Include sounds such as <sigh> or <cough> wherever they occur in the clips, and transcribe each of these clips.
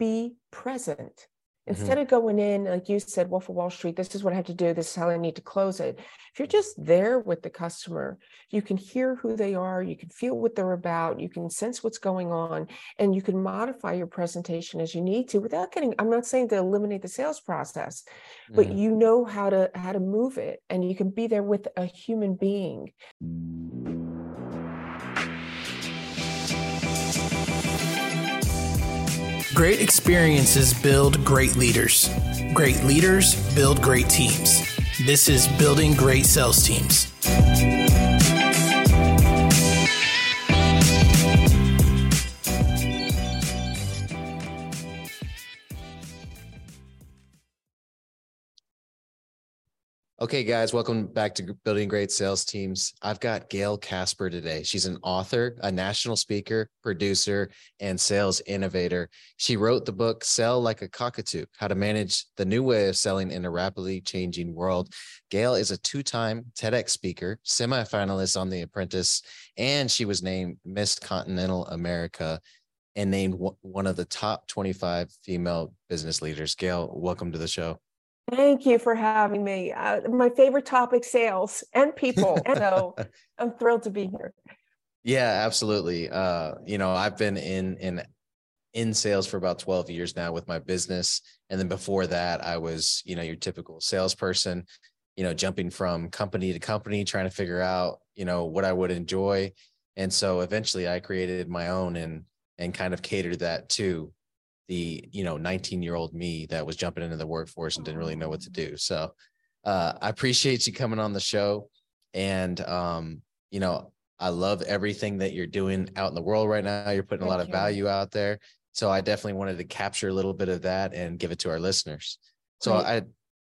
be present Instead mm-hmm. of going in, like you said, Wolf of Wall Street, this is what I have to do, this is how I need to close it. If you're just there with the customer, you can hear who they are, you can feel what they're about, you can sense what's going on, and you can modify your presentation as you need to without getting, I'm not saying to eliminate the sales process, but mm-hmm. you know how to how to move it and you can be there with a human being. Great experiences build great leaders. Great leaders build great teams. This is Building Great Sales Teams. Okay, guys, welcome back to Building Great Sales Teams. I've got Gail Kasper today. She's an author, a national speaker, producer, and sales innovator. She wrote the book Sell Like a Cockatoo How to Manage the New Way of Selling in a Rapidly Changing World. Gail is a two time TEDx speaker, semifinalist on The Apprentice, and she was named Miss Continental America and named one of the top 25 female business leaders. Gail, welcome to the show. Thank you for having me. Uh, my favorite topic, sales and people. <laughs> so I'm thrilled to be here. Yeah, absolutely. Uh, you know, I've been in in in sales for about 12 years now with my business. And then before that, I was, you know, your typical salesperson, you know, jumping from company to company, trying to figure out, you know, what I would enjoy. And so eventually I created my own and and kind of catered that to the you know 19 year old me that was jumping into the workforce and didn't really know what to do. So uh, i appreciate you coming on the show. And um, you know i love everything that you're doing out in the world right now. You're putting Thank a lot you. of value out there. So i definitely wanted to capture a little bit of that and give it to our listeners. So right. i'd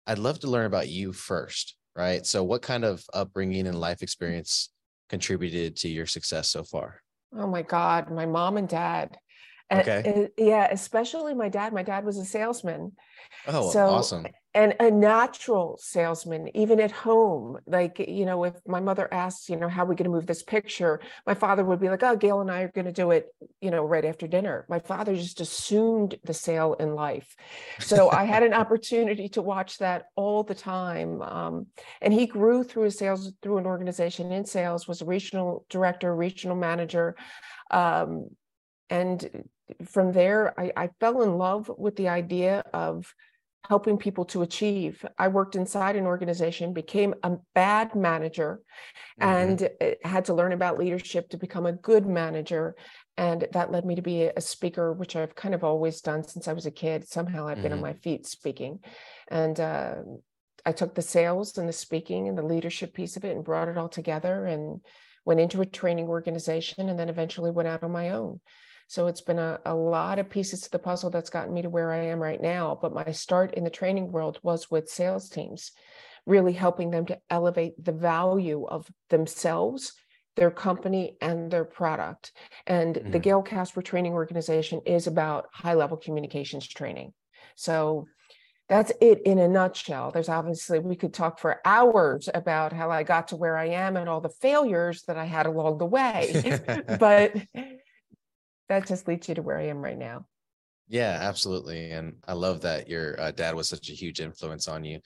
i'd love to learn about you first right? So what kind of upbringing and life experience contributed to your success so far? Oh my god my mom and dad Okay. Uh, yeah, especially my dad. My dad was a salesman. Oh, so, awesome. And a natural salesman, even at home. Like, you know, if my mother asks, you know, how are we going to move this picture? My father would be like, oh, Gail and I are going to do it, you know, right after dinner. My father just assumed the sale in life. So I had an <laughs> opportunity to watch that all the time. Um, and he grew through a sales, through an organization in sales, was a regional director, regional manager. Um, and from there, I, I fell in love with the idea of helping people to achieve. I worked inside an organization, became a bad manager, mm-hmm. and eh, had to learn about leadership to become a good manager. And that led me to be a speaker, which I've kind of always done since I was a kid. Somehow I've mm-hmm. been on mm-hmm. my feet speaking. And uh, I took the sales and the speaking and the leadership piece of it and brought it all together and went into a training organization and then eventually went out on my own. So it's been a, a lot of pieces to the puzzle that's gotten me to where I am right now. But my start in the training world was with sales teams, really helping them to elevate the value of themselves their company and their product. And mm-hmm. the Gail Kasper Training Organization is about high level communications training. So that's it in a nutshell. There's obviously, we could talk for hours about how I got to where I am and all the failures that I had along the way. <laughs> but that just leads you to where I am right now. Yeah, absolutely. And I love that your uh, dad was such a huge influence on you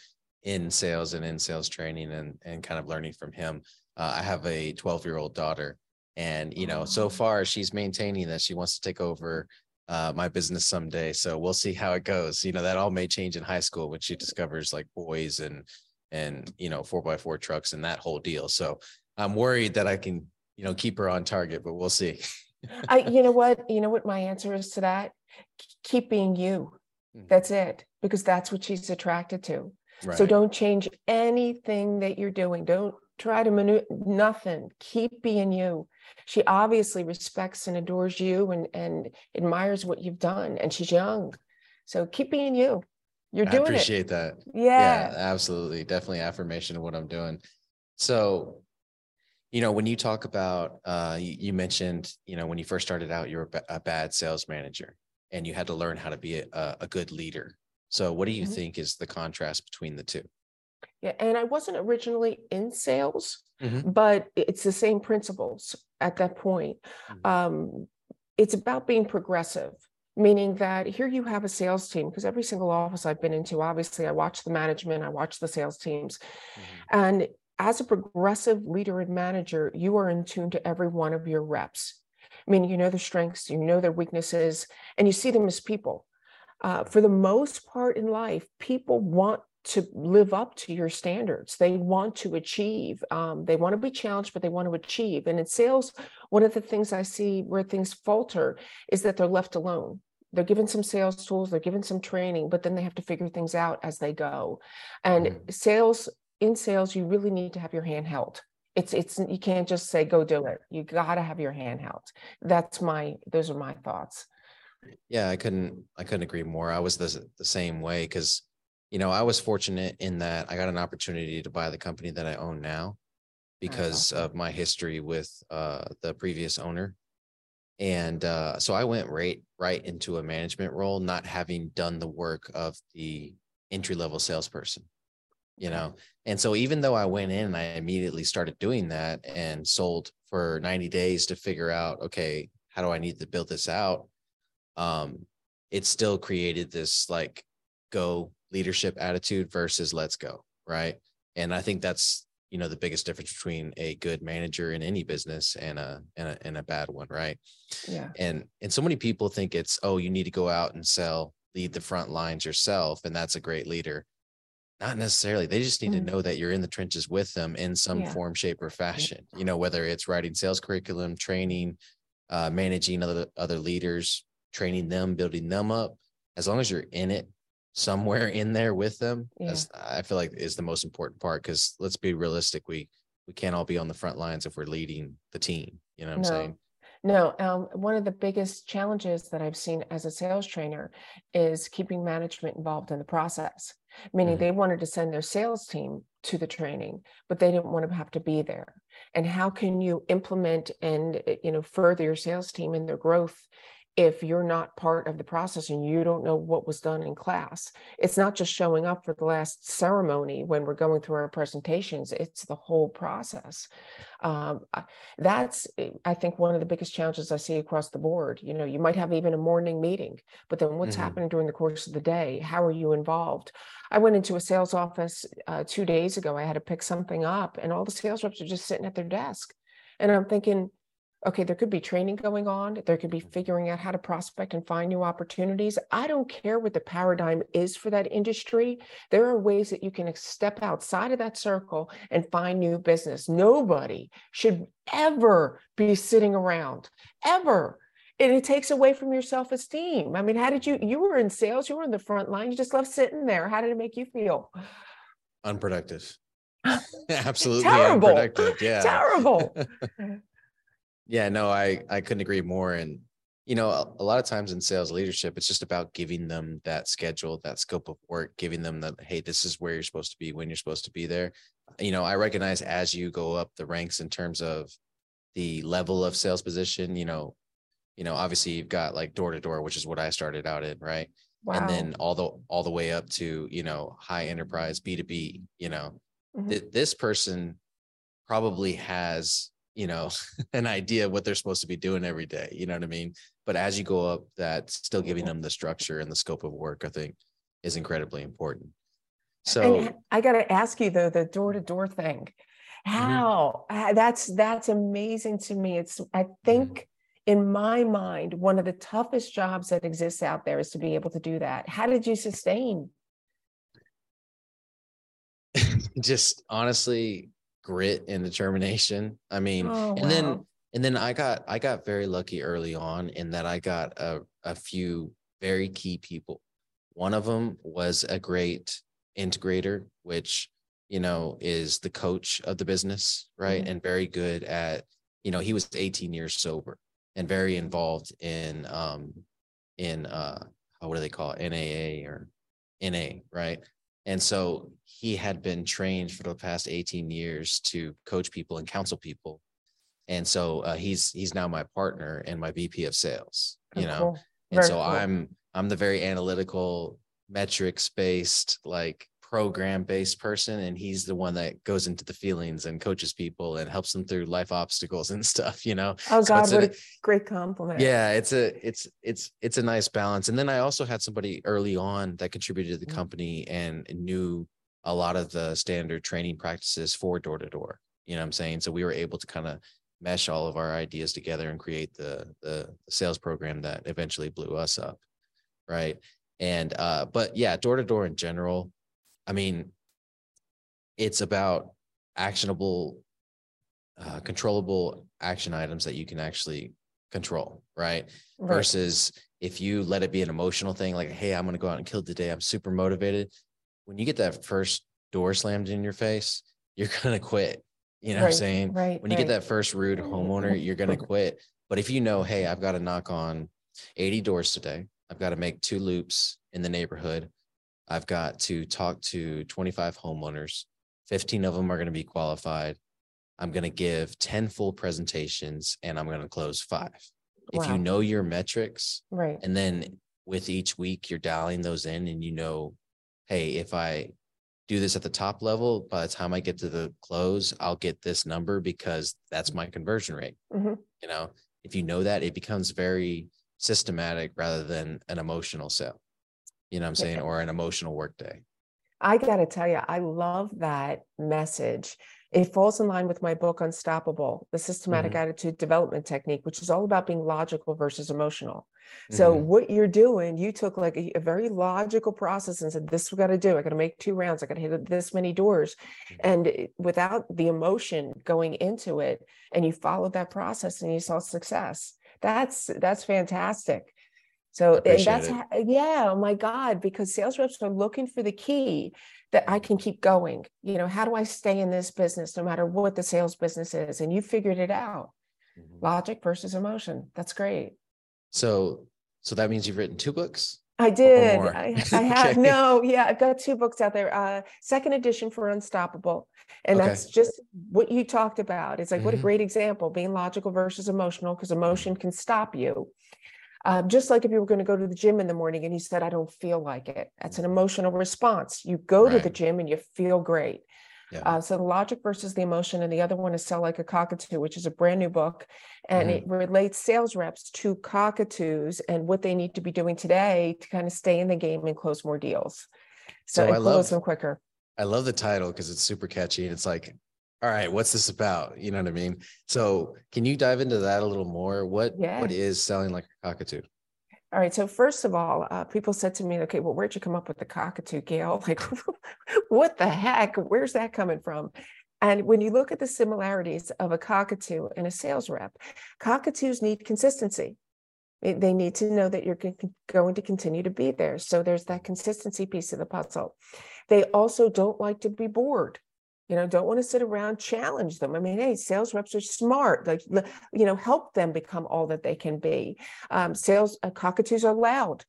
in sales and in sales training and, and kind of learning from him. Uh, I have a 12 year old daughter and, you know, so far she's maintaining that she wants to take over uh, my business someday. So we'll see how it goes. You know, that all may change in high school when she discovers like boys and, and, you know, four by four trucks and that whole deal. So I'm worried that I can, you know, keep her on target, but we'll see. <laughs> I, you know <laughs> what? You know what my answer is to that? Keep being you. Mm-hmm. That's it, because that's what she's attracted to. Right. So don't change anything that you're doing. Don't try to maneuver nothing. Keep being you. She obviously respects and adores you and, and admires what you've done. And she's young. So keep being you. You're doing I appreciate it. that. Yeah. Yeah, absolutely. Definitely affirmation of what I'm doing. So you know when you talk about uh, you, you, mentioned you know when you first started out you were a bad sales manager and you had to learn how to be a, a good leader so what do you mm-hmm. think is the contrast between the two yeah and i wasn't originally in sales mm-hmm. but it's the same principles at that point mm-hmm. um, it's about being progressive meaning that here you have a sales team because every single office I've been into, obviously, I watch the management, I watch the sales teams. Mm-hmm. And as a progressive leader and manager, you are in tune to every one of your reps. I mean, you know their strengths, you know their weaknesses, and you see them as people. Uh, for the most part in life, people want to live up to your standards. They want to achieve. Um, they want to be challenged, but they want to achieve. And in sales, one of the things I see where things falter is that they're left alone. They're given some sales tools, they're given some training, but then they have to figure things out as they go. And mm. sales, in sales, you really need to have your hand held. It's it's you can't just say go do it. You got to have your hand held. That's my those are my thoughts. Yeah, I couldn't I couldn't agree more. I was the the same way because you know, I was fortunate in that I got an opportunity to buy the company that I own now because awesome. of my history with uh, the previous owner. And uh, so I went right right into a management role, not having done the work of the entry level salesperson. You know, and so even though I went in and I immediately started doing that and sold for 90 days to figure out, okay, how do I need to build this out? Um, it still created this like go leadership attitude versus let's go right? And i think that's you know the biggest difference between a good manager in any business and a and a, and a bad one right? Yeah. And and so many people think it's oh you need to go out and sell lead the front lines yourself and that's a great leader not necessarily they just need mm. to know that you're in the trenches with them in some yeah. form shape or fashion you know whether it's writing sales curriculum training uh, managing other other leaders training them building them up as long as you're in it somewhere in there with them yeah. i feel like is the most important part because let's be realistic we we can't all be on the front lines if we're leading the team you know what i'm no. saying no um, one of the biggest challenges that i've seen as a sales trainer is keeping management involved in the process meaning mm-hmm. they wanted to send their sales team to the training but they didn't want to have to be there and how can you implement and you know further your sales team in their growth if you're not part of the process and you don't know what was done in class. It's not just showing up for the last ceremony when we're going through our presentations, it's the whole process. Um, that's, eh, I think, one of the biggest challenges I see across the board. You know, you might have even a morning meeting, but then what's mm-hmm. happening during the course of the day? How are you involved? I went into a sales office uh, two days ago. I had to pick something up, and all the sales reps are just sitting at their desk. And I'm thinking, okay, there could be training going on. There could be figuring out how to prospect and find new opportunities. I don't care what the paradigm is for that industry. There are ways that you can step outside of that circle and find new business. Nobody should ever be sitting around, ever. And it takes away from your self esteem. I mean, how did you, you were in sales, you were in the front line, you just love sitting there. How did it make you feel? Unproductive. <laughs> <laughs> Absolutely terrible. unproductive. Yeah. <laughs> Terrible. Yeah, no, I I couldn't agree more. And you know, a, a, lot of times in sales leadership, it's just about giving them that schedule, that scope of work, giving them that hey, this is where you're supposed to be when you're supposed to be there. You know, I recognize as you go up the ranks in terms of the level of sales position, you know, you know, obviously you've got like door to door, which is what I started out in, right? Wow. And then all the all the way up to, you know, high enterprise B2B, you know. Mm-hmm. Th- this person probably has you know <laughs> an idea of what they're supposed to be doing every day you know what i mean but as you go up that still giving them the structure and the scope of work i think is incredibly important so and i got to ask you though the door to door thing mm-hmm. how mm-hmm. that's that's amazing to me it's i think mm-hmm. in my mind one of the toughest jobs that exists out there is to be able to do that how did you sustain <laughs> just honestly grit and determination. I mean, oh, and wow. then and then I got I got very lucky early on in that I got a a few very key people. One of them was a great integrator, which you know is the coach of the business, right? Mm-hmm. And very good at you know he was 18 years sober and very involved in um in uh what do they call it NAA or NA, right? And so he had been trained for the past 18 years to coach people and counsel people. And so uh, he's he's now my partner and my VP of sales, you oh, know. Cool. And so cool. I'm I'm the very analytical metrics based like program based person and he's the one that goes into the feelings and coaches people and helps them through life obstacles <laughs> and stuff you know? Oh god so what a, a great compliment. Yeah it's a it's it's it's a nice balance. And then i also had somebody early on that contributed to the mm-hmm. company and knew a lot of the standard training practices for door to door you know what i'm saying? So we were able to kind of mesh all of our ideas together and create the the sales program that eventually blew us up right? And uh but yeah door to door in general I mean, it's about actionable, uh, controllable action items that you can actually control, right? right? Versus if you let it be an emotional thing, like, hey, I'm going to go out and kill today. I'm super motivated. When you get that first door slammed in your face, <laughs> you're going to quit. You know right, what I'm saying? Right. When you right. get that first rude homeowner, you're going to quit. But if you know, hey, I've got to knock on 80 doors today, I've got to make two loops in the neighborhood. I've got to talk to 25 homeowners. 15 of them are going to be qualified. I'm going to give 10 full presentations and I'm going to close five. Wow. If you know your metrics, right. And then with each week, you're dialing those in and you know, hey, if I do this at the top level, by the time I get to the close, I'll get this number because that's my conversion rate. Mm-hmm. You know, if you know that, it becomes very systematic rather than an emotional sale you know what I'm saying, or an emotional work day. I got to tell you, I love that message. It falls in line with my book, Unstoppable, the systematic mm-hmm. attitude development technique, which is all about being logical versus emotional. So, mm-hmm. what you're doing, you took like a, a very logical process and said, This we got to do. I got to make two rounds. I got to hit this many doors. Mm-hmm. And without the emotion going into it, and you followed that process and you saw success. That's that's fantastic. So that's how, yeah, oh my God, because sales reps are looking for the key that I can keep going. You know, how do I stay in this business no matter what the sales business is? And you figured it out. Mm-hmm. Logic versus emotion. That's great. So so that means you've written two books? I did. I, <laughs> I have okay. no, yeah, I've got two books out there. Uh, second edition for Unstoppable. And okay. that's just what you talked about. It's like, mm-hmm. what a mm-hmm. great example being logical versus emotional, because emotion can stop you. Um, just like if you were going to go to the gym in the morning and you said, I don't feel like it. That's an emotional response. You go right. to the gym and you feel great. Yeah. Uh, so the logic versus the emotion, and the other one is Sell Like a Cockatoo, which is a brand new book, and mm-hmm. it relates sales reps to cockatoos and what they need to be doing today to kind of stay in the game and close more deals. So, so I close love, them quicker. I love the title because it's super catchy and it's like all right, what's this about? You know what I mean? So can you dive into that a little more? What yeah. what is selling like a cockatoo? All right. So first of all, uh, people said to me, "Okay, well, where'd you come up with the cockatoo, Gail? Like, <laughs> what the heck? Where's that coming from?" And when you look at the similarities of a cockatoo and a sales rep, cockatoos need consistency. They need to know that you're going to continue to be there. So there's that consistency piece of the puzzle. They also don't like to be bored you know don't want to sit around challenge them. I mean hey sales reps are smart like you know help them become all that they can be. Um, sales uh, cockatoos are loud.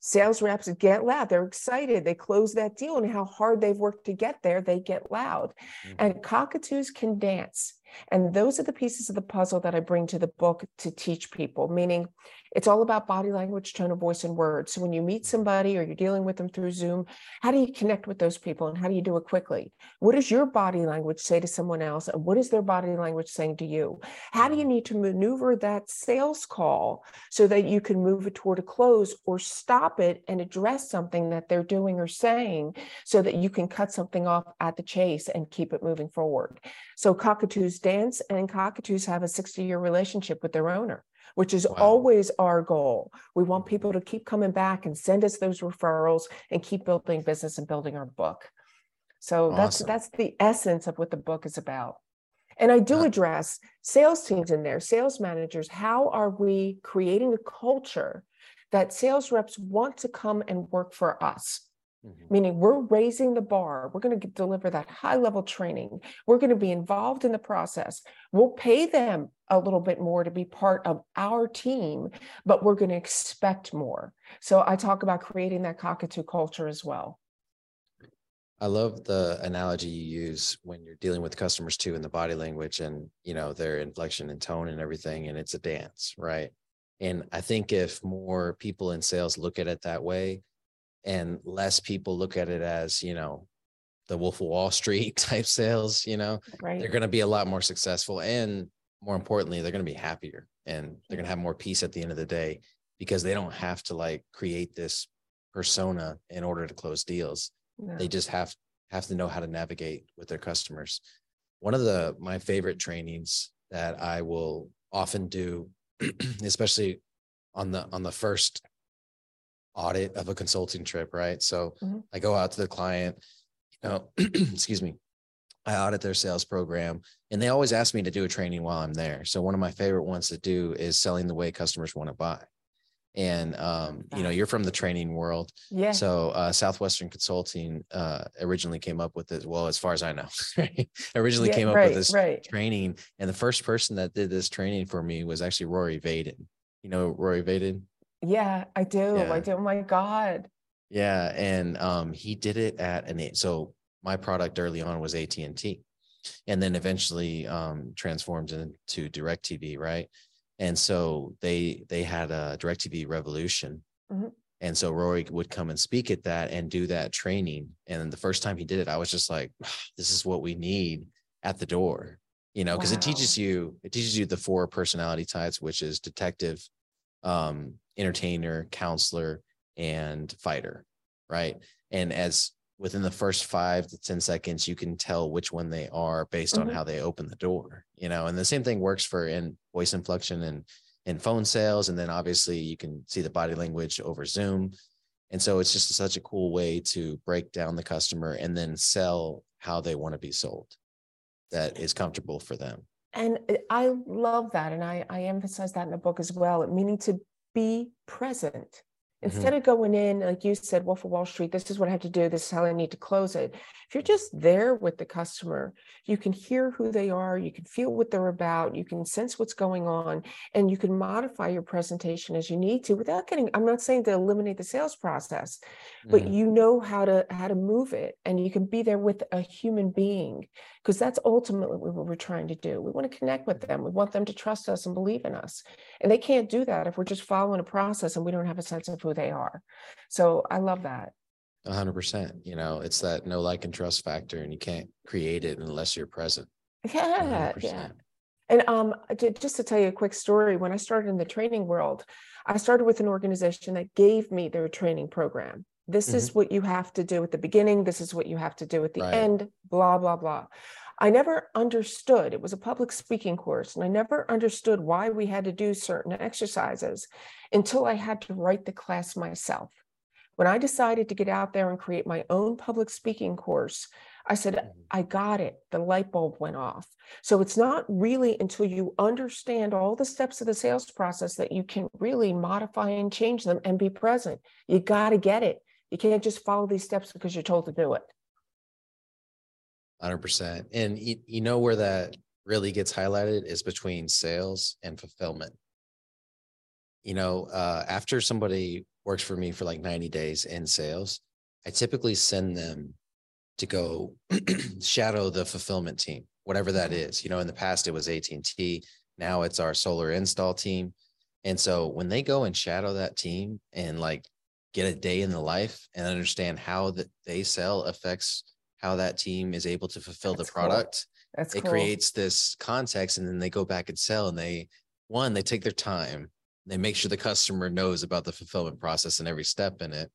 Sales reps get loud they're excited they close that deal and how hard they've worked to get there they get loud. Mm-hmm. and cockatoos can dance and those are the pieces of the puzzle that i bring to the book to teach people meaning it's all about body language, tone of voice, and words. So when you meet somebody or you're dealing with them through Zoom, how do you connect with those people and how do you do it quickly? What does your body language say to someone else? And what is their body language saying to you? How do you need to maneuver that sales call so that you can move it toward a close or stop it and address something that they're doing or saying so that you can cut something off at the chase and keep it moving forward? So cockatoos dance and cockatoos have a 60 year relationship with their owner which is wow. always our goal. We want mm-hmm. people to keep coming back and send us those referrals and keep building business and building our book. So awesome. that's that's the essence of what the book is about. And I do address sales teams in there, sales managers. How are we creating a culture that sales reps want to come and work for us? Mm-hmm. Meaning, we're raising the bar. We're going to deliver that high level training. We're going to be involved in the process. We'll pay them a little bit more to be part of our team, but we're going to expect more. So, I talk about creating that cockatoo culture as well. I love the analogy you use when you're dealing with customers too in the body language and you know their inflection and tone and everything and it's a dance, right? And I think if more people in sales look at it that way, and less people look at it as you know the wolf of wall street <laughs> type sales you know right they're going to be a lot more successful and more importantly they're going to be happier and they're going to mm-hmm. have more peace at the end of the day because they don't have to like create this persona in order to close deals. They just have have to know how to navigate with their customers. One of the my favorite trainings that i will often do <clears throat> especially on the on the first audit of a consulting trip right so Mhm. i go out to the client you know <clears throat> excuse me i audit their sales program and they always ask me to do a training while i'm there so one of my favorite ones to do is selling the way customers want to buy and um, you know you're from the training world yeah so uh, Southwestern Consulting uh, originally came up with it. Well, as far as I know, <laughs> originally Yeah, came up right, with this right training, and the first person that did this training for me was actually Rory Vaden. You know Rory Vaden? Yeah i do Yeah. i do oh my god Yeah, and um, he did it at an so my product early on was AT and then eventually um, transformed into Directv, right? And so they they had a Directv Revolution, Mhm. and so Rory would come and speak at that and do that training. And the first time he did it, I was just like, "This is what we need at the door," you know, because it teaches you it teaches you the four personality types, which is detective, um, entertainer, counselor, and fighter, right? And as within the first five to 10 seconds, you can tell which one they are based on Mhm. how they open the door, you know, and the same thing works for in voice inflection and in phone sales. And then obviously you can see the body language over Zoom. And so it's just such a cool way to break down the customer and then sell how they want to be sold that is comfortable for them. And uh, I love that. And I, I emphasize that in the book as well, meaning to be present. Instead of going in, like you said, Wolf of Wall Street, this is what I have to do, this is how I need to close it. If you're just there with the customer, you can hear who they are, you can feel what they're about, you can sense what's going on, and you can modify your presentation as you need to without getting, I'm not saying to eliminate the sales process, but Mhm. you know how to how to move it and you can be there with a human being because that's ultimately what we're trying to do we want to connect with them we want them to trust us and believe in us and they can't do that if we're just following a process and we don't have a sense of who they are so i love that hundred percent. You know, it's that no like and trust factor, and you can't create it unless you're present. Yeah hundred yeah. And um, just to tell you a quick story, when I started in the training world, I started with an organization that gave me their training program. This is what you have to do at the beginning. This is what you have to do at the Right. end, blah, blah, blah. I never understood, it was a public speaking course, and I never understood why we had to do certain exercises until I had to write the class myself. When I decided to get out there and create my own public speaking course, I said, Mhm. I got it. The light bulb went off. So it's not really until you understand all the steps of the sales process that you can really modify and change them and be present. You got to get it. You can't just follow these steps because you're told to do it. Hundred percent. And you, you know where that really gets highlighted is between sales and fulfillment. You know, uh, after somebody works for me for like 90 days in sales, I typically send them to go <clears throat> shadow the fulfillment team, whatever that Mhm. You know, in the past it was AT&T, now it's our solar install team. And so when they go and shadow that team and like get a day in the life and understand how that they sell affects how that team is able to fulfill That's the cool. product, That's it cool. creates this context and then they go back and sell and they one they take their time they make sure the customer knows about the fulfillment process and every step in it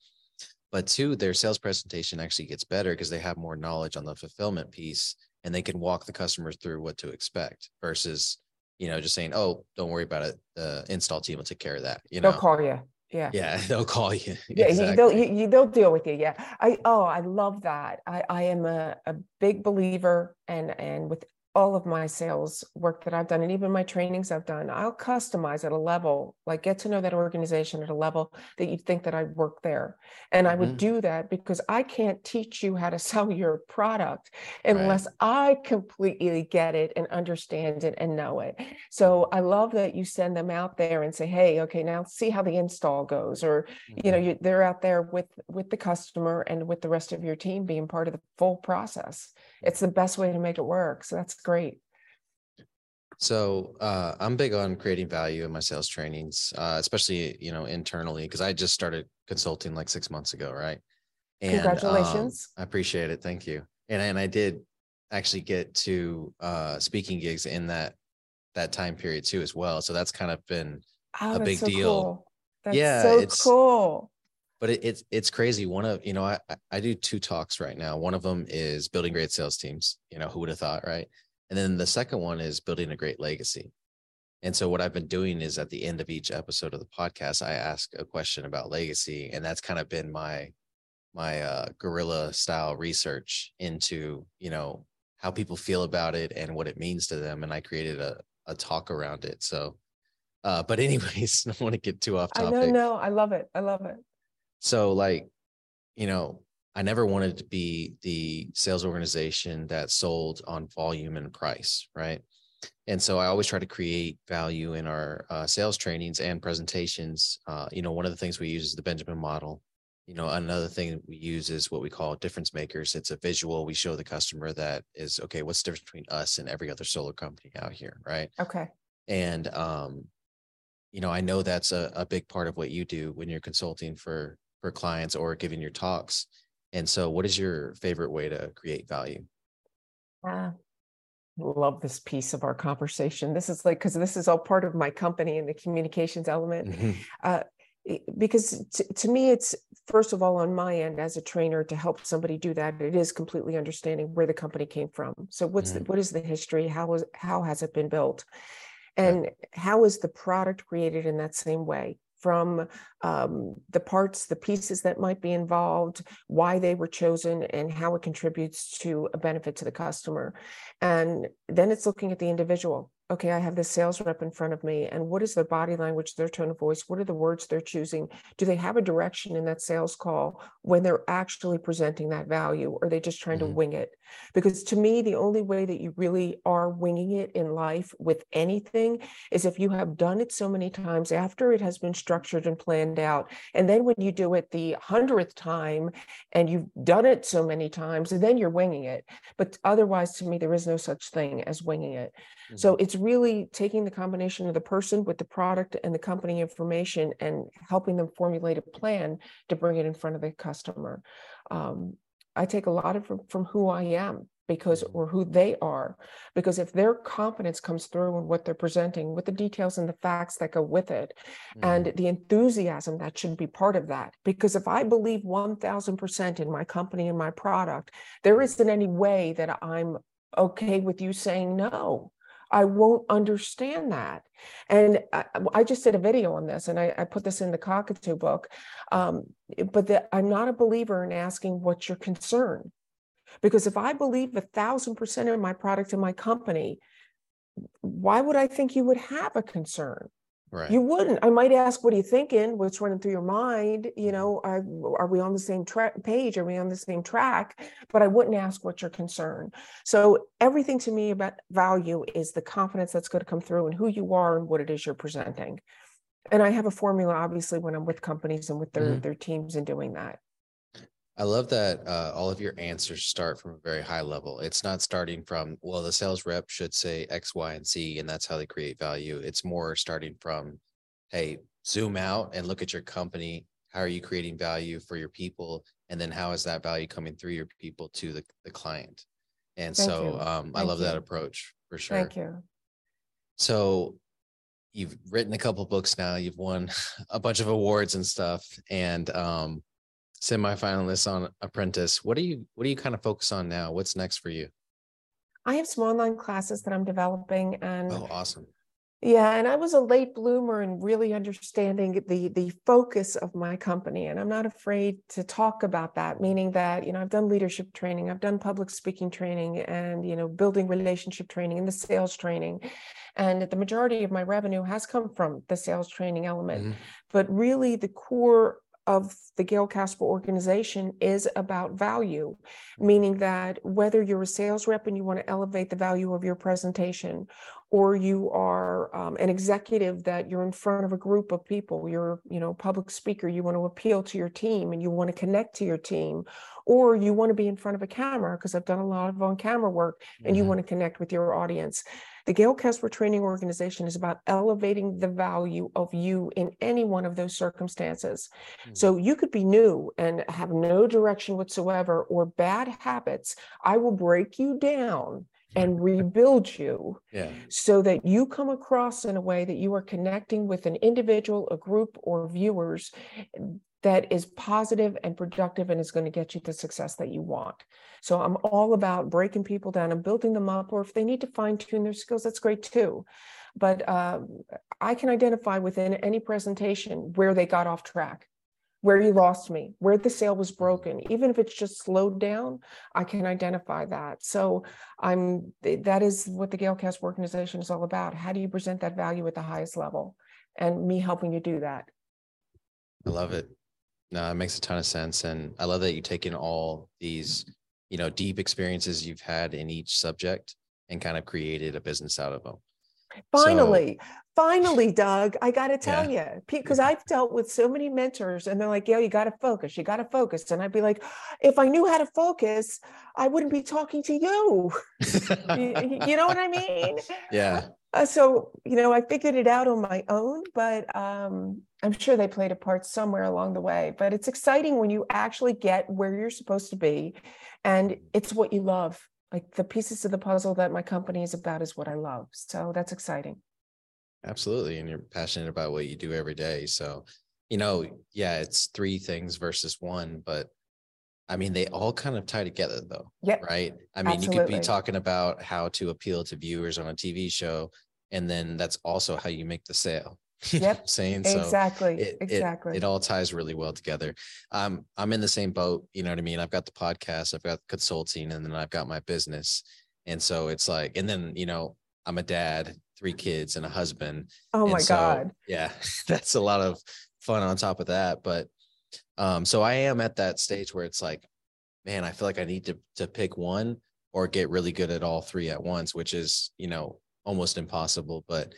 but two their sales presentation actually gets better because they have more knowledge on the fulfillment piece and they can walk the customers through what to expect versus you know just saying oh don't worry about it the install team will take care of that you know They'll call you. Yeah. yeah <laughs> they'll call you Yeah, they'll, you, you, they'll deal with you. Yeah. I, oh, I love that. I, I am a, a big believer and, and with all of my sales work that I've done and even my trainings I've done, I'll customize at a level, like get to know that organization at a level that you'd think that I work there. And I would Mhm. do that because I can't teach you how to <laughs> sell your product Right. unless I completely get it and understand it and know it. So I love that you send them out there and say, hey, okay, now see how the install goes, or you know Mhm. you, they're out there with with the customer and with the rest of your team being part of the full process it's the best way to make it work so that's great So uh, I'm big on creating value in my sales trainings, uh, especially you know internally because I just started consulting like six months ago, right? And, Congratulations! Um, I appreciate it. Thank you. And and I did actually get to uh, speaking gigs in that that time period too as well. So that's kind of been oh, a big so deal. Cool. That's yeah, so it's cool. But it, it's it's crazy. One of you know I I do two talks right now. One of them is building great sales teams. You know who would have thought, right? And then the second one is building a great legacy. And so what I've been doing is at the end of each episode of the podcast, I ask a question about legacy, and that's kind of been my my uh, guerrilla style research into you know how people feel about it and what it means to them, and I created a a talk around it. So, uh, but <laughs> anyways, I don't want to get too off topic. I know, no, I love it. I love it. So, like, you know, I never wanted to be the sales organization that sold on volume and price, right? And so I always try to create value in our uh, sales trainings and presentations. Uh, you know, one of the things we use is the Benjamin model. You know, another thing we use is what we call difference makers. It's a visual. We show the customer that is okay. What's the difference between us and every other solar company out here, right? Okay. And um, you know, I know that's a, a big part of what you do when you're consulting for for clients or giving your talks and so, what is your favorite way to create value? Uh, love this piece of our conversation. This is like, because this is all part of my company and the communications element. Mm-hmm. Uh, because t- to me, it's first of all on my end as a trainer to help somebody do that. It is completely understanding where the company came from. So, what's mm-hmm. the, what is the history? How was how has it been built? And yeah. how is the product created in that same way? From um, the parts, the pieces that might be involved, why they were chosen, and how it contributes to a benefit to the customer. And then it's looking at the individual okay, I have this sales rep in front of me, and what is their body language, their tone of voice? What are the words they're choosing? Do they have a direction in that sales call when they're actually presenting that value, or are they just trying mm-hmm. to wing it? Because to me, the only way that you really are winging it in life with anything is if you have done it so many times after it has been structured and planned out. And then when you do it the hundredth time and you've done it so many times, then you're winging it. But otherwise, to me, there is no such thing as winging it. Mm-hmm. So it's really taking the combination of the person with the product and the company information and helping them formulate a plan to bring it in front of the customer. Um, I take a lot of from, from who I am because mm-hmm. or who they are because if their confidence comes through in what they're presenting with the details and the facts that go with it mm-hmm. and the enthusiasm that should be part of that because if i believe 1000% in my company and my product there isn't any way that i'm okay with you saying no I won't understand that. And I, I, just did a video on this and I, I put this in the cockatoo book. Um, but the, I'm not a believer in asking what's your concern. Because if I believe a thousand percent in my product and my company, why would I think you would have a concern? Right. You wouldn't. I might ask, "What are you thinking? What's running through your mind? You mm-hmm. know, are, are we on the same tra- page? Are we on the same track?" But I wouldn't ask what's your concern. So everything to me about value is the confidence that's going to come through and who you are and what it is you're presenting. And I have a formula, obviously, when I'm with companies and with their mm-hmm. their teams and doing that. I love that uh, all of your answers start from a very high level. It's not starting from, well, the sales rep should say X, Y, and Z, and that's how they create value. It's more starting from, hey, zoom out and look at your company. How are you creating value for your people? And then how is that value coming through your people to the, the client? And Thank so um, I love you. that approach for sure. Thank you. So you've written a couple books now, you've won <laughs> a bunch of awards and stuff. And um, semifinalists on Apprentice. What do you what do you kind of focus on now? What's next for you? I have some online classes that I'm developing and Oh, awesome. Yeah, and I was a late bloomer in really understanding the the focus of my company and I'm not afraid to talk about that meaning that you know I've done leadership training, I've done public speaking training and you know building relationship training and the sales training and the majority of my revenue has come from the sales training element mm-hmm. but really the core of the Gail Kasper organization is about value, meaning that whether you're a sales rep and you want to elevate the value of your presentation, or you are um, an executive that you're in front of a group of people you're you know public speaker you want to appeal to your team and you want to connect to your team or you want to be in front of a camera because i've done a lot of on camera work and mm-hmm. you want to connect with your audience the gail kasper training organization is about elevating the value of you in any one of those circumstances mm-hmm. so you could be new and have no direction whatsoever or bad habits i will break you down and <laughs> rebuild you yeah. so that you come across in a way that you are connecting with an individual, a group, or viewers that is positive and productive and is going to get you the success that you want. So I'm all about breaking people down and building them up, or if they need to fine tune their skills, that's great too. But uh, I can identify within any presentation where they got off track where you lost me, where the sale was broken, even if it's just slowed down, I can identify that. So I'm that is what the Kasper organization is all about. How do you present that value at the highest level? And me helping you do that. I love it. No, it makes a ton of sense. And I love that you take in all these, you know, deep experiences you've had in each subject and kind of created a business out of them. Finally, so, finally, Doug, I got to <laughs> tell yeah. you, because I've dealt with so many mentors and they're like, yeah, you got to focus, you got to focus. And I'd be like, if I knew how to focus, I wouldn't be talking to you. <laughs> you, you, know what I mean? <laughs> Yeah. Uh, so, you know, I figured it out on my own, but um, I'm sure they played a part somewhere along the way. But it's exciting when you actually get where you're supposed to be and it's what you love like the pieces of the puzzle that my company is about is what I love. So that's exciting. Absolutely. And you're passionate about what you do every day. So, you know, yeah, it's three things versus one, but I mean, they all kind of tie together though. Yep. Right. I mean, Absolutely. you could be talking about how to appeal to viewers on a TV show, and then that's also how you make the sale. <laughs> You yep. I'm saying so exactly. It, exactly. It, it, all ties really well together. Um, I'm in the same boat. You know what I mean? I've got the podcast, I've got consulting, and then I've got my business. And so it's like, and then you know, I'm a dad, three kids, and a husband. Oh my so, god! Yeah, <laughs> that's a lot of fun on top of that. But um, so I am at that stage where it's like, man, I feel like I need to to pick one or get really good at all three at once, which is you know almost impossible. But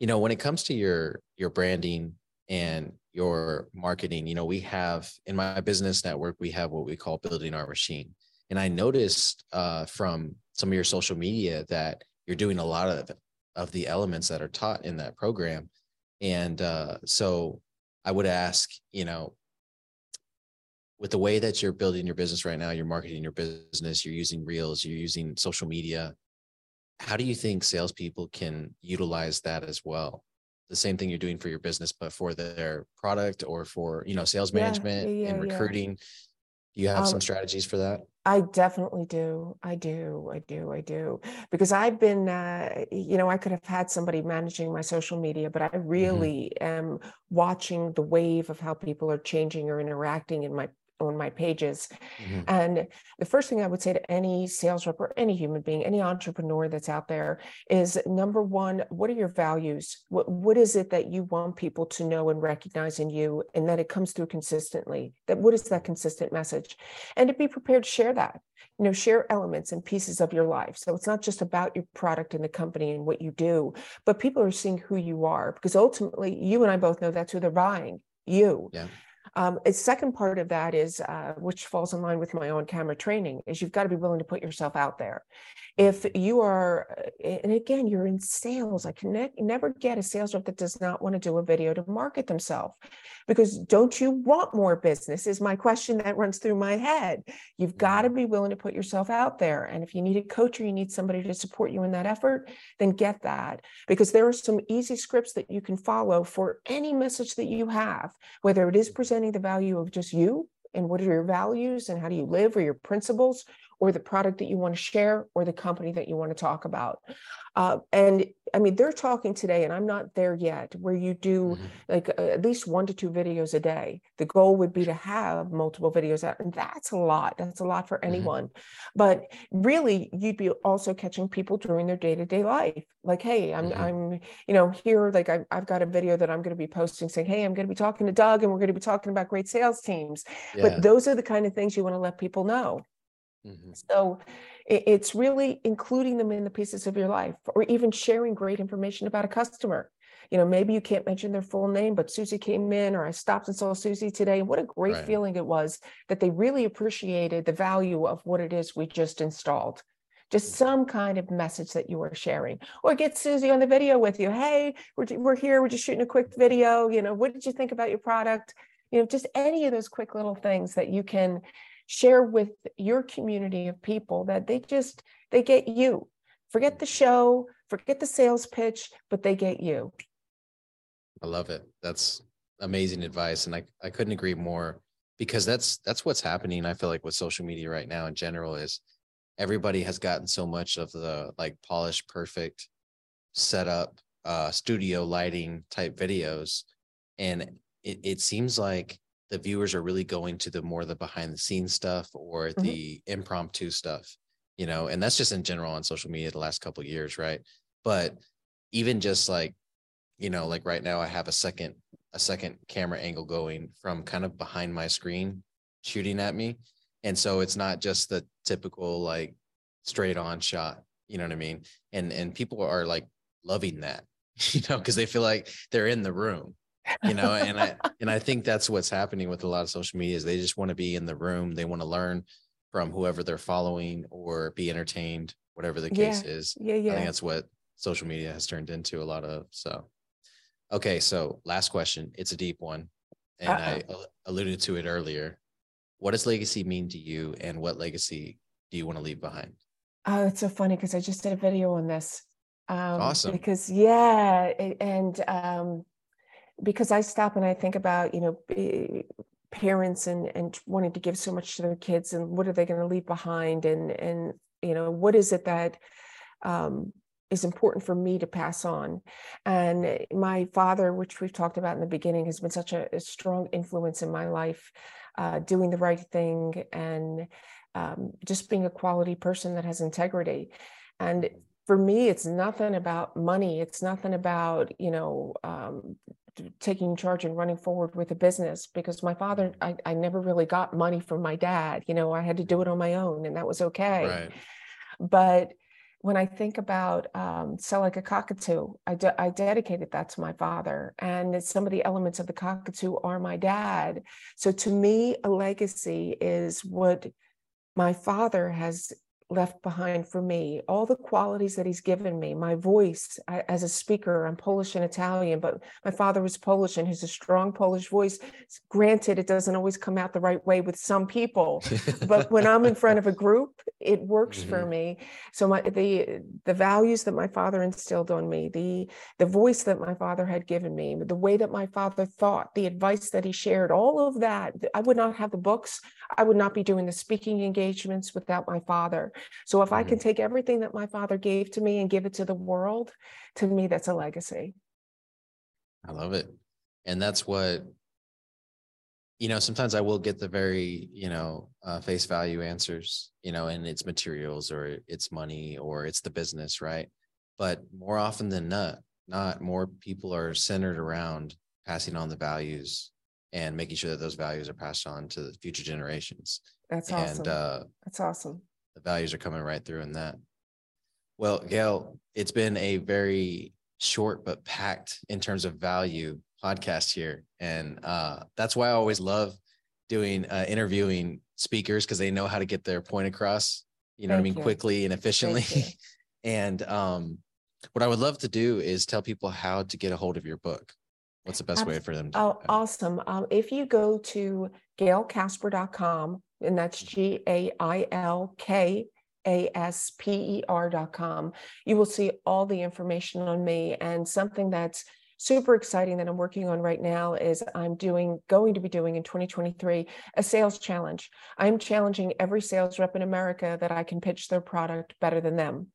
you know when it comes to your your branding and your marketing you know we have in my business network we have what we call building our machine. And i noticed uh, from some of your social media that you're doing a lot of of the elements that are taught in that program. And uh, so i would ask you know with the way that you're building your business right now you're marketing your business you're using reels you're using social media how do you think salespeople can utilize that as well? The same thing you're doing for your business, but for their product or for you know sales management yeah, and recruiting. Do you have um, some strategies for that? I definitely do. I do. I do. I do. Because I've been, uh, you know, I could have had somebody managing my social media, but I mm-hmm. really mm-hmm. am watching the wave of how people are changing or interacting in my on my pages. Mm-hmm. And the first thing I would say to any sales rep or any human being, any entrepreneur that's out there is number one, what are your values? What, what is it that you want people to know and recognize in you and that it comes through consistently? That what is that consistent message? And to be prepared to share that. You know, share elements and pieces of your life. So it's not just about your product and the company and what you do, but people are seeing who you are because ultimately you and I both know that's who they're buying you. Yeah. Um, a second part of that is, uh, which falls in line with my own camera training, is you've got to be willing to put yourself out there. If you are, uh, and again, you're in sales, I can ne- never get a sales rep that does not want to do a video to market themselves. Because don't you want more business? Is my question that runs through my head. You've got to be willing to put yourself out there. And if you need a coach or you need somebody to support you in that effort, then get that. Because there are some easy scripts that you can follow for any message that you have, whether it is presenting the value of just you and what are your values and how do you live or your principles or the product that you want to share or the company that you want to talk about. Uh, and I mean, they're talking today, and I'm not there yet, where you do mm-hmm. like uh, at least one to two videos a day. The goal would be to have multiple videos out, and that's a lot. That's a lot for mm-hmm. anyone. But really, you'd be also catching people during their day to day life. Like, hey, I'm, mm-hmm. I'm, you know, here, like I, I've got a video that I'm going to be posting saying, hey, I'm going to be talking to Doug, and we're going to be talking about great sales teams. Yeah. But those are the kind of things you want to let people know. Mm-hmm. So it's really including them in the pieces of your life or even sharing great information about a customer. You know, maybe you can't mention their full name, but Susie came in or I stopped and saw Susie today. What a great right. feeling it was that they really appreciated the value of what it is we just installed just mm. some kind of message that you are sharing or get susie on the video with you hey we're, we're here we're just shooting a quick video you know what did you think about your product you know just any of those quick little things that you can share with your community of people that they just they get you. Forget the show forget the sales pitch but they get you. I love it. That's amazing advice and i, I couldn't agree more because that's that's what's happening i feel like with social media right now in general is everybody has gotten so much of the like polished perfect setup uh studio lighting type videos and it, it seems like the viewers are really going to the more the behind the scenes stuff or mm-hmm. the impromptu stuff you know and that's just in general on social media the last couple years right but even just like you know like right now i have a second a second camera angle going from kind of behind my screen shooting at me and so it's not just the typical like straight on shot you know what i mean and and people are like loving that <laughs> you know because they feel like they're in the room you know <laughs> and i and i think that's what's happening with a lot of social media is they just want to be in the room they want to learn from whoever they're following or be entertained whatever the case yeah. is. Yeah yeah i think that's what social media has turned into a lot of so. Okay so last question it's a deep one and Uh-oh. i alluded to it earlier. What does legacy mean to you and what legacy do you want to leave behind? Oh it's so funny because i just did a video on this um, awesome. because yeah and um because I stop and I think about, you know, parents and and wanting to give so much to their kids and what are they going to leave behind? And and you know what is it that um, is important for me to pass on? And my father which we've talked about in the beginning has been such a, a strong influence in my life uh, doing the right thing and um, just being a quality person that has integrity. And for me it's nothing about money. It's nothing about you know um, taking charge and running forward with a business because my father I, I never really got money from my dad you know i had to do it on my own and that was okay. Right. but when i think about um, sell like a cockatoo I, de- I dedicated that to my father and some of the elements of the cockatoo are my dad. So to me a legacy is what my father has left behind for me, all the qualities that he's given me, my voice I, as a speaker, I'm Polish and Italian, but my father was Polish and he's a strong Polish voice. Granted, it doesn't always come out the right way with some people, but <laughs> when I'm in front of a group, it works mm-hmm. for me. So my the the values that my father instilled on me, the the voice that my father had given me, the way that my father thought, the advice that he shared, all of that, I would not have the books. I would not be doing the speaking engagements without my father. So if mm-hmm. I can take everything that my father gave to me and give it to the world, to me, that's a legacy. I love it. And that's what, you know, sometimes I will get the very, you know, uh, face value answers, you know, and it's materials or it's money or it's the business, right? But more often than not, not more people are centered around passing on the values and making sure that those values are passed on to the future generations. That's awesome. And uh, that's awesome the values are coming right through in that. Well, Gail, it's been a very short but packed in terms of value podcast here. And uh, that's why I always love doing uh, interviewing speakers because they know how to get their point across, you know Thank what I mean, you. quickly and efficiently. <laughs> and um, what I would love to do is tell people how to get a hold of your book. What's the best way for them to? Oh, awesome. Um, if you go to gailkasper.com, and that's G A I L K A S P E R dot com. You will see all the information on me and something that's super exciting that I'm working on right now is I'm doing going to be doing in 2023 a sales challenge. I'm challenging every sales rep in America that I can pitch their product better than them.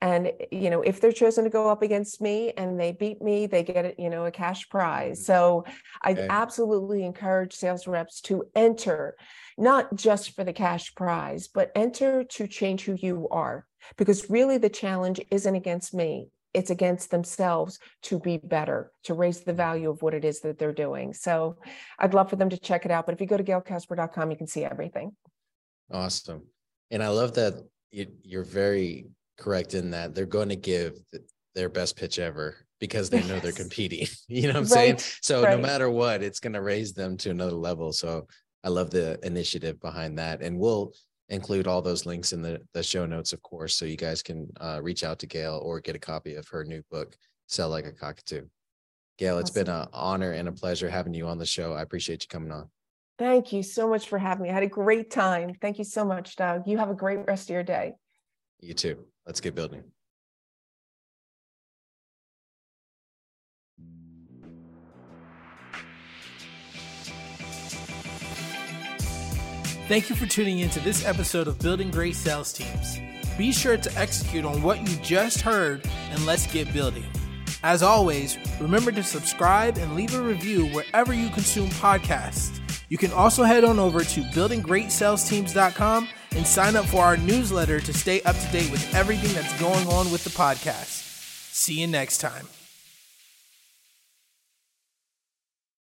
And you know, if they're chosen to go up against me and they beat me, they get you know a cash prize. Mm. So I okay. absolutely encourage sales reps to enter not just for the cash prize, but enter to change who you are. Because really, the challenge isn't against me, it's against themselves to be better, to raise the value of what it is that they're doing. So I'd love for them to check it out. But if you go to gailkasper.com, you can see everything. Awesome. And I love that you, you're very correct in that they're going to give their best pitch ever because they know they're competing. <laughs> you know what I'm right, saying? So right. no matter what, it's going to raise them to another level. So I love the initiative behind that. And we'll include all those links in the, the show notes, of course, so you guys can uh, reach out to Gail or get a copy of her new book, Sell Like a Cockatoo. Gail, it's awesome. been an honor and a pleasure having you on the show. I appreciate you coming on. Thank you so much for having me. I had a great time. Thank you so much, Doug. You have a great rest of your day. You too. Let's get building. Thank you for tuning in to this episode of Building Great Sales Teams. Be sure to execute on what you just heard and let's get building. As always, remember to subscribe and leave a review wherever you consume podcasts. You can also head on over to buildinggreatsalesteams.com and sign up for our newsletter to stay up to date with everything that's going on with the podcast. See you next time.